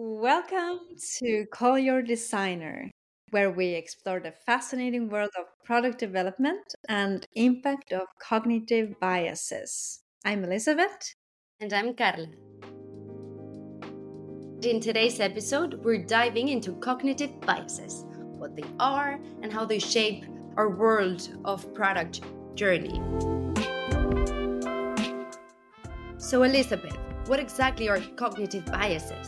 Welcome to Call Your Designer, where we explore the fascinating world of product development and impact of cognitive biases. I'm Elizabeth. And I'm Carla. In today's episode, we're diving into cognitive biases, what they are, and how they shape our world of product journey. So, Elizabeth, what exactly are cognitive biases?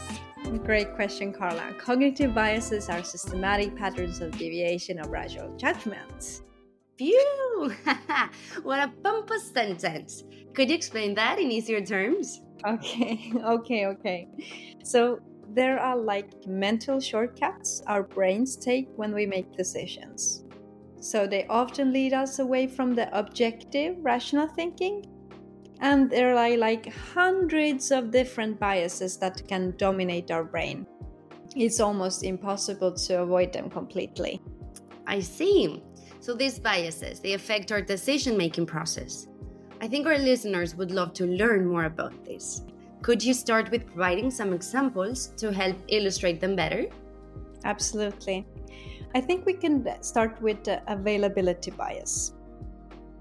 Great question, Carla. Cognitive biases are systematic patterns of deviation of rational judgments. Phew! what a pompous sentence. Could you explain that in easier terms? Okay, okay, okay. So, there are like mental shortcuts our brains take when we make decisions. So, they often lead us away from the objective, rational thinking and there are like hundreds of different biases that can dominate our brain. It's almost impossible to avoid them completely. I see. So these biases, they affect our decision-making process. I think our listeners would love to learn more about this. Could you start with providing some examples to help illustrate them better? Absolutely. I think we can start with the availability bias.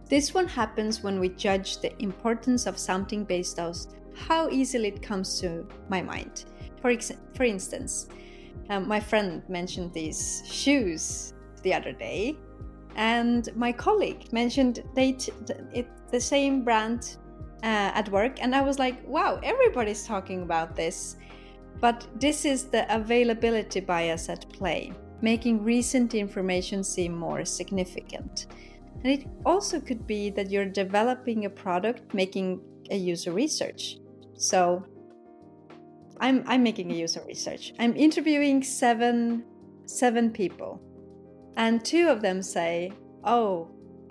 This one happens when we judge the importance of something based on how easily it comes to my mind. For, ex- for instance, um, my friend mentioned these shoes the other day, and my colleague mentioned they t- it, the same brand uh, at work, and I was like, wow, everybody's talking about this. But this is the availability bias at play, making recent information seem more significant. And it also could be that you're developing a product, making a user research. So I'm, I'm making a user research. I'm interviewing seven, seven people. And two of them say, oh,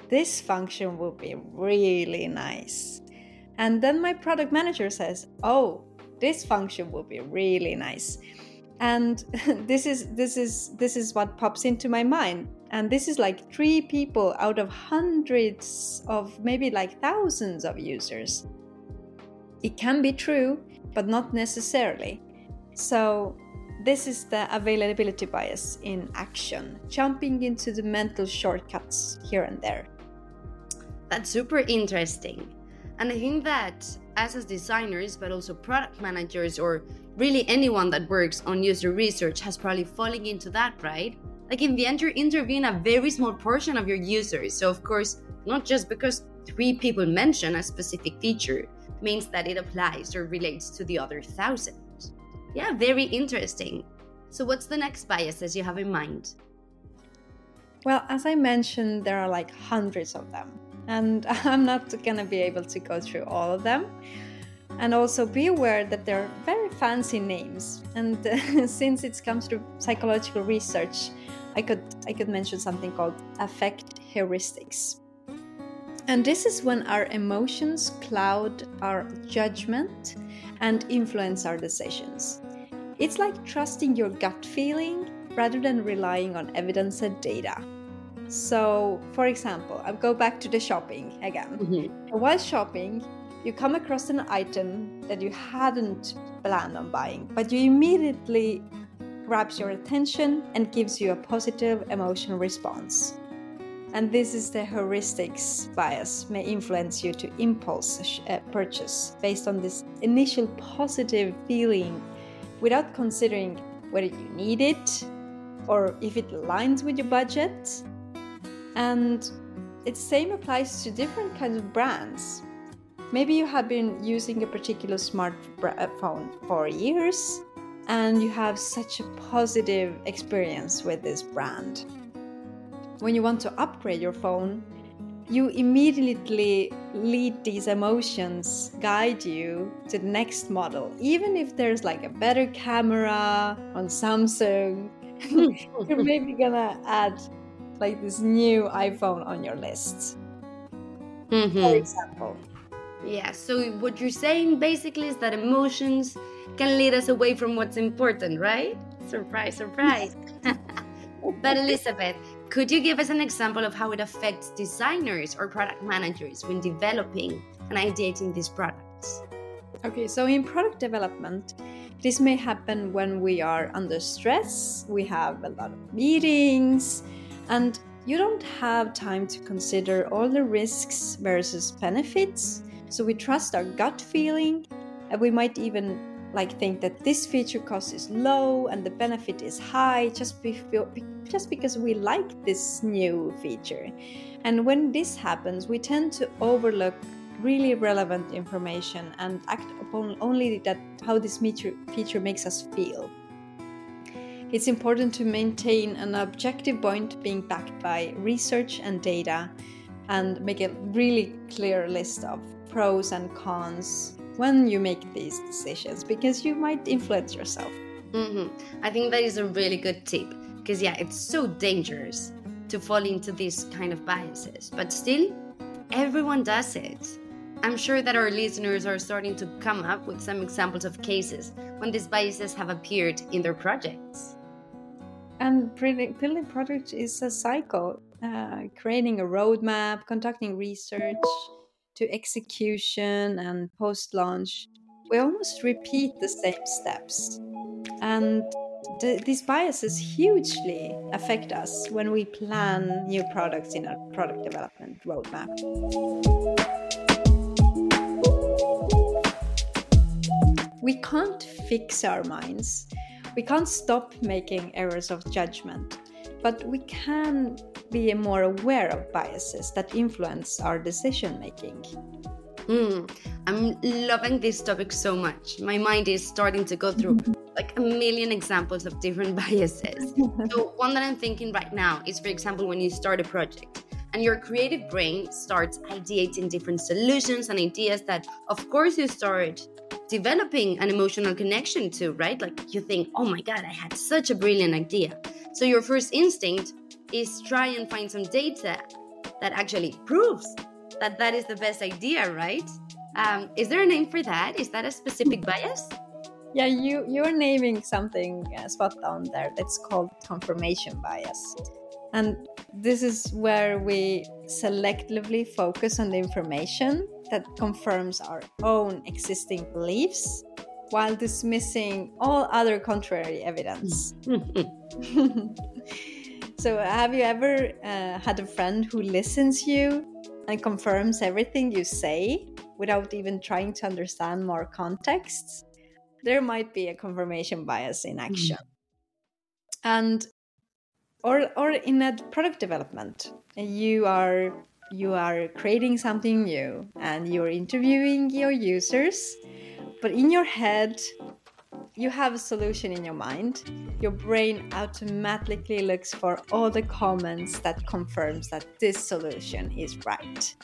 this function will be really nice. And then my product manager says, oh, this function will be really nice. And this is this is this is what pops into my mind and this is like three people out of hundreds of maybe like thousands of users. It can be true, but not necessarily. So, this is the availability bias in action, jumping into the mental shortcuts here and there. That's super interesting. And I think that as as designers, but also product managers or really anyone that works on user research has probably fallen into that, right? Like in the end, interviewing a very small portion of your users. So, of course, not just because three people mention a specific feature means that it applies or relates to the other thousand. Yeah, very interesting. So, what's the next biases you have in mind? Well, as I mentioned, there are like hundreds of them, and I'm not to be able to go through all of them. And also be aware that they're very fancy names. And uh, since it comes to psychological research, I could I could mention something called affect heuristics. And this is when our emotions cloud our judgment and influence our decisions. It's like trusting your gut feeling rather than relying on evidence and data. So, for example, I'll go back to the shopping again. Mm-hmm. While shopping, you come across an item that you hadn't planned on buying, but you immediately grabs your attention and gives you a positive emotional response. And this is the heuristics bias may influence you to impulse purchase based on this initial positive feeling without considering whether you need it or if it aligns with your budget. And it same applies to different kinds of brands. Maybe you have been using a particular smartphone for years and you have such a positive experience with this brand. When you want to upgrade your phone, you immediately lead these emotions guide you to the next model even if there's like a better camera on samsung you're maybe gonna add like this new iphone on your list mm-hmm. for example yeah so what you're saying basically is that emotions can lead us away from what's important, right? Surprise, surprise. but Elizabeth, could you give us an example of how it affects designers or product managers when developing and ideating these products? Okay, so in product development, This may happen when we are under stress, we have a lot of meetings, and you don't have time to consider all the risks versus benefits. So we trust our gut feeling, and we might even like think that this feature cost is low and the benefit is high just, be, just because we like this new feature. And when this happens, we tend to overlook really relevant information and act upon only that how this feature, feature makes us feel. It's important to maintain an objective point being backed by research and data and make a really clear list of pros and cons when you make these decisions because you might influence yourself. Mm-hmm. I think that is a really good tip because, yeah, it's so dangerous to fall into these kind of biases, but still, everyone does it. I'm sure that our listeners are starting to come up with some examples of cases when these biases have appeared in their projects. And building project is a cycle, uh, creating a roadmap, conducting research, to execution and post launch. We almost repeat the same steps. And the, these biases hugely affect us when we plan new products in our product development roadmap. We can't fix our minds. We can't stop making errors of judgment, but we can be more aware of biases that influence our decision making. Mm, I'm loving this topic so much. My mind is starting to go through like a million examples of different biases. so, one that I'm thinking right now is, for example, when you start a project and your creative brain starts ideating different solutions and ideas that, of course, you start developing an emotional connection to, right? Like you think, oh my God, I had such a brilliant idea. So, your first instinct is try and find some data that actually proves that that is the best idea, right? Um, is there a name for that? Is that a specific bias? Yeah, you you're naming something uh, spot on there. That's called confirmation bias, and this is where we selectively focus on the information that confirms our own existing beliefs while dismissing all other contrary evidence. so, have you ever uh, had a friend who listens you and confirms everything you say without even trying to understand more context, there might be a confirmation bias in action. Mm. And or or in a product development, you are you are creating something new and you're interviewing your users, but in your head you have a solution in your mind. Your brain automatically looks for all the comments that confirms that this solution is right.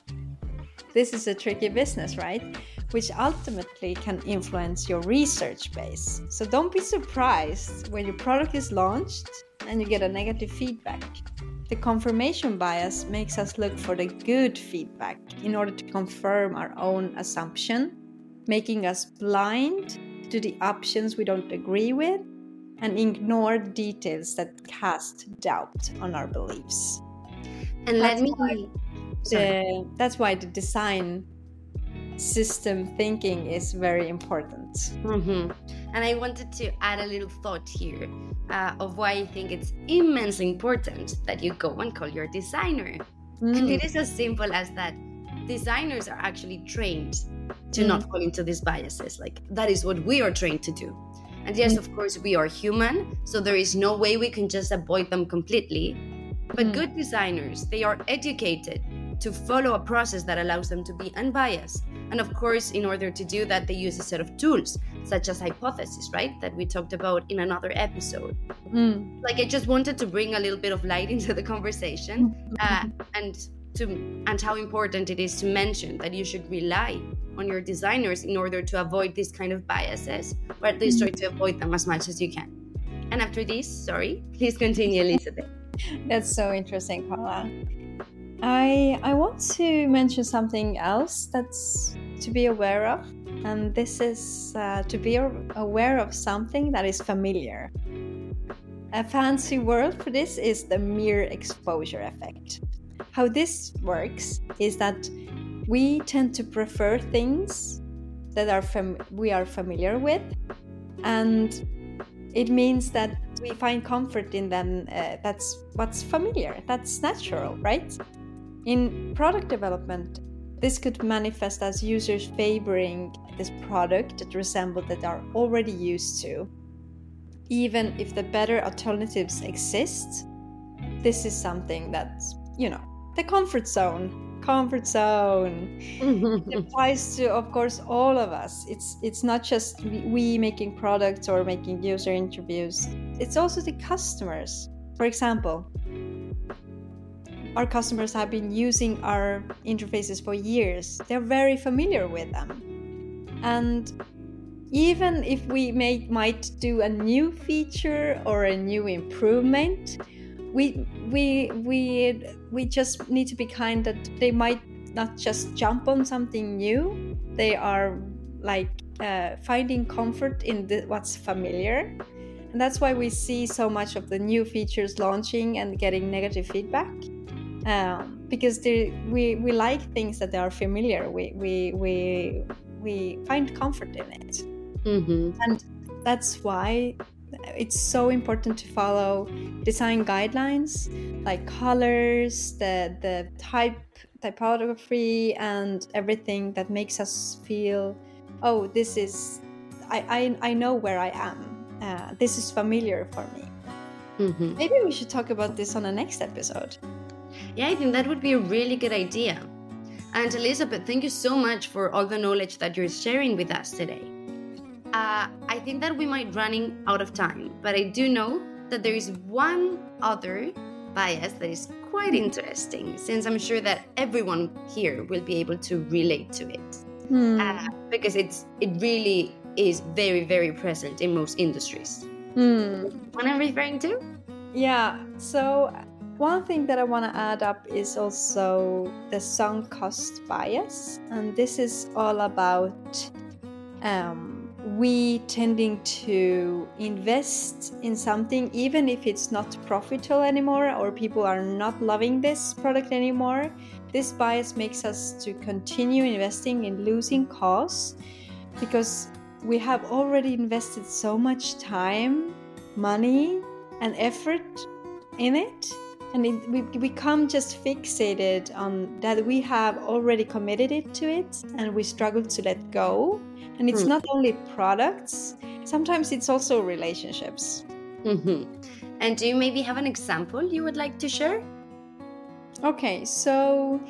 This is a tricky business right? Which ultimately can influence your research base. So don't be surprised when your product is launched and you get a negative feedback. The confirmation bias makes us look for the good feedback in order to confirm our own assumption making us blind to the options we don't agree with and ignore details that cast doubt on our beliefs. And let me. The, that's why the design system thinking is very important. Mm-hmm. And I wanted to add a little thought here uh, of why I think it's immensely important that you go and call your designer. Mm. And it is as simple as that designers are actually trained to mm. not fall into these biases. Like that is what we are trained to do. And yes, mm. of course, we are human, so there is no way we can just avoid them completely. But mm. good designers, they are educated to follow a process that allows them to be unbiased. And of course, in order to do that, they use a set of tools, such as hypothesis, right? That we talked about in another episode. Mm. Like, I just wanted to bring a little bit of light into the conversation uh, and to and how important it is to mention that you should rely on your designers in order to avoid these kind of biases, or at least try to avoid them as much as you can. And after this, sorry, please continue, Elizabeth. That's so interesting, Paula. I I want to mention something else that's to be aware of, and this is uh, to be aware of something that is familiar. A fancy word for this is the mere exposure effect. How this works is that we tend to prefer things that are we are familiar with and it means that we find comfort in them. Uh, that's what's familiar, that's natural, right? In product development, this could manifest as users favoring this product that resemble that they are already used to. Even if the better alternatives exist, this is something that, you know, the comfort zone. Comfort zone. It applies to of course all of us. It's it's not just we making products or making user interviews. It's also the customers. For example our customers have been using our interfaces for years. They're very familiar with them. And even if we may, might do a new feature or a new improvement we we we we just need to be kind that they might not just jump on something new. They are like uh, finding comfort in the, what's familiar. And that's why we see so much of the new features launching and getting negative feedback. Um, because we we like things that are familiar. We we we we find comfort in it. Mm-hmm. and that's why it's so important to follow design guidelines like colors, the the type typography and everything that makes us feel oh this is I I, I know where I am. Uh, this is familiar for me. Mm-hmm. Maybe we should talk about this on the next episode. Yeah, I think that would be a really good idea. And Elizabeth, thank you so much for all the knowledge that you're sharing with us today uh, I think that we might running out of time, but I do know that there is one other bias that is quite interesting, since I'm sure that everyone here will be able to relate to it, hmm. uh, because it's it really is very very present in most industries. Hmm. What I'm referring to? Yeah. So one thing that I want to add up is also the sunk cost bias, and this is all about. Um, we tending to invest in something even if it's not profitable anymore or people are not loving this product anymore this bias makes us to continue investing in losing costs because we have already invested so much time money and effort in it and it, we become just fixated on that we have already committed it to it and we struggle to let go and it's mm. not only products, sometimes it's also relationships. Mm-hmm. And do you maybe have an example you would like to share? Okay, so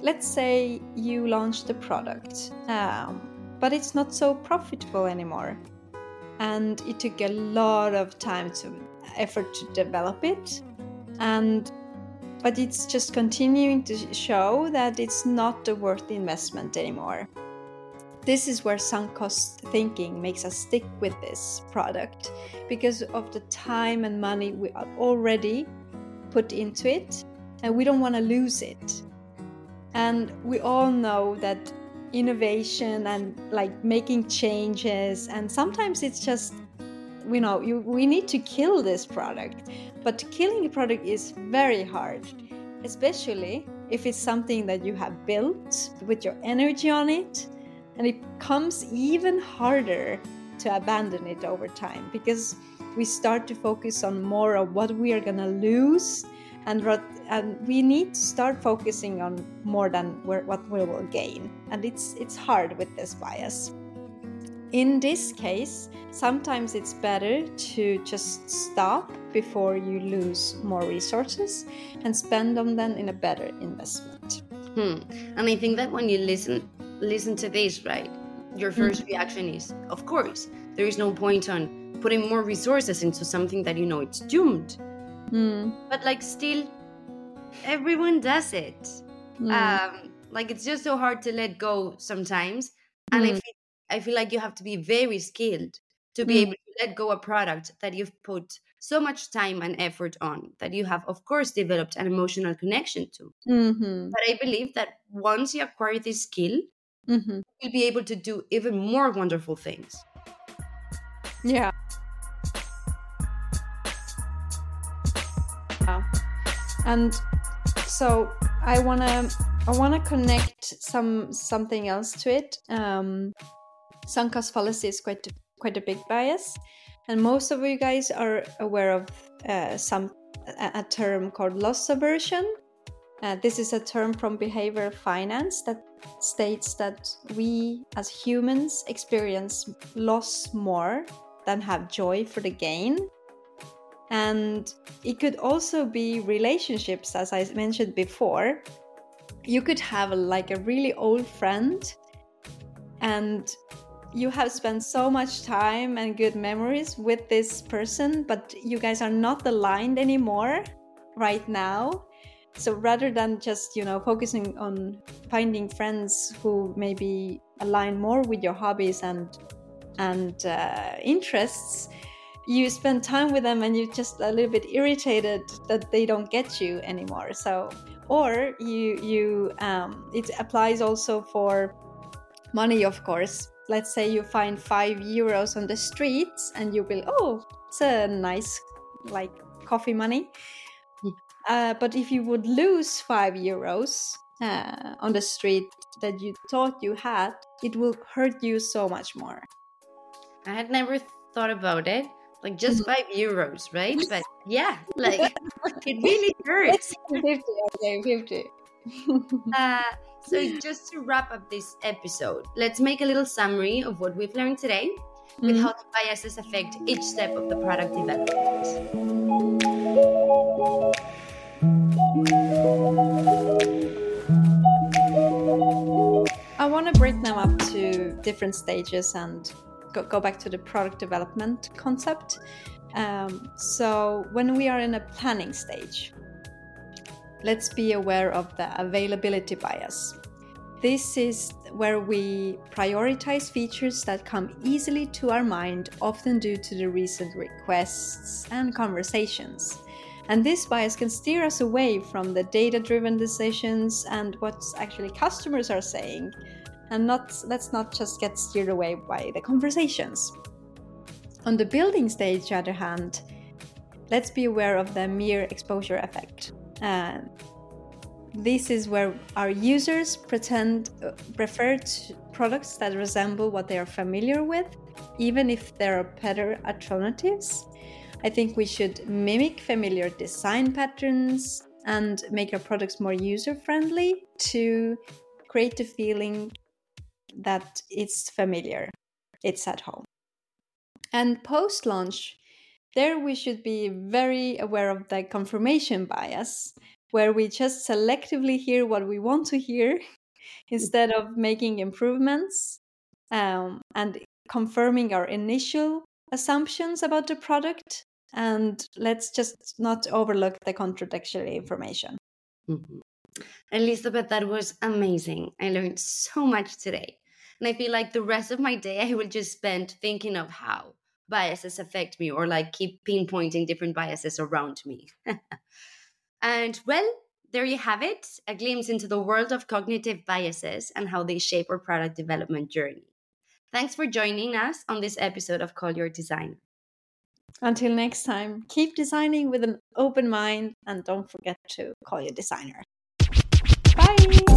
let's say you launched a product, um, but it's not so profitable anymore. And it took a lot of time to effort to develop it. And but it's just continuing to show that it's not a worth investment anymore. This is where sunk cost thinking makes us stick with this product because of the time and money we have already put into it, and we don't want to lose it. And we all know that innovation and like making changes, and sometimes it's just you know you, we need to kill this product. But killing a product is very hard especially if it's something that you have built with your energy on it and it comes even harder to abandon it over time because we start to focus on more of what we are going to lose and, and we need to start focusing on more than what we will gain. And it's it's hard with this bias in this case sometimes it's better to just stop before you lose more resources and spend them then in a better investment hmm. and i think that when you listen listen to this, right? Your 1st mm reaction is, of course, there is no point on putting more resources into something that you know it's doomed. Mm. But like, still, everyone does it. Mm. Um, like, it's just so hard to let go sometimes, and I mm. I feel like you have to be very skilled to be mm. able to let go a product that you've put so much time and effort on that you have of course developed an emotional connection to mm-hmm. but i believe that once you acquire this skill mm-hmm. you'll be able to do even more wonderful things. Yeah. yeah. And so I wanna I wanna connect some something else to it. Um, sunk cost fallacy is quite quite a big bias. And most of you guys are aware of uh, some a, a, term called loss aversion. Uh, this is a term from behavioral finance that states that we as humans experience loss more than have joy for the gain. And it could also be relationships, as I mentioned before. You could have like a really old friend, and you have spent so much time and good memories with this person, but you guys are not aligned anymore right now. So rather than just, you know, focusing on finding friends who maybe align more with your hobbies and and uh, interests, you spend time with them and you're just a little bit irritated that they don't get you anymore. So, or you you um, it applies also for money, of course. Let's say you find five euros on the streets and you will, oh, it's a nice like coffee money. Hmm. Uh, but if you would lose five euros uh, on the street that you thought you had, it will hurt you so much more. I had never thought about it. Like just mm-hmm. five euros, right? But yeah, like it really hurts. 50, okay, 50. uh, so, just to wrap up this episode, let's make a little summary of what we've learned today with mm-hmm. how the biases affect each step of the product development. I want to break them up to different stages and go, go back to the product development concept. Um, so, when we are in a planning stage, let's be aware of the availability bias. This is where we prioritize features that come easily to our mind, often due to the recent requests and conversations. And this bias can steer us away from the data driven decisions and what actually customers are saying. And not, let's not just get steered away by the conversations. On the building stage, on the other hand, let's be aware of the mere exposure effect. Uh, this is where our users pretend uh, prefer products that resemble what they are familiar with, even if there are better alternatives. I think we should mimic familiar design patterns and make our products more user friendly to create the feeling that it's familiar, it's at home. And post launch, there we should be very aware of the confirmation bias, where we just selectively hear what we want to hear instead of making improvements um, and confirming our initial assumptions about the product. And let's just not overlook the contradictory information. Mm-hmm. Elizabeth, that was amazing. I learned so much today. And I feel like the rest of my day I will just spend thinking of how biases affect me or like keep pinpointing different biases around me. and well, there you have it a glimpse into the world of cognitive biases and how they shape our product development journey. Thanks for joining us on this episode of Call Your Designer. Until next time, keep designing with an open mind and don't forget to call your designer. Bye!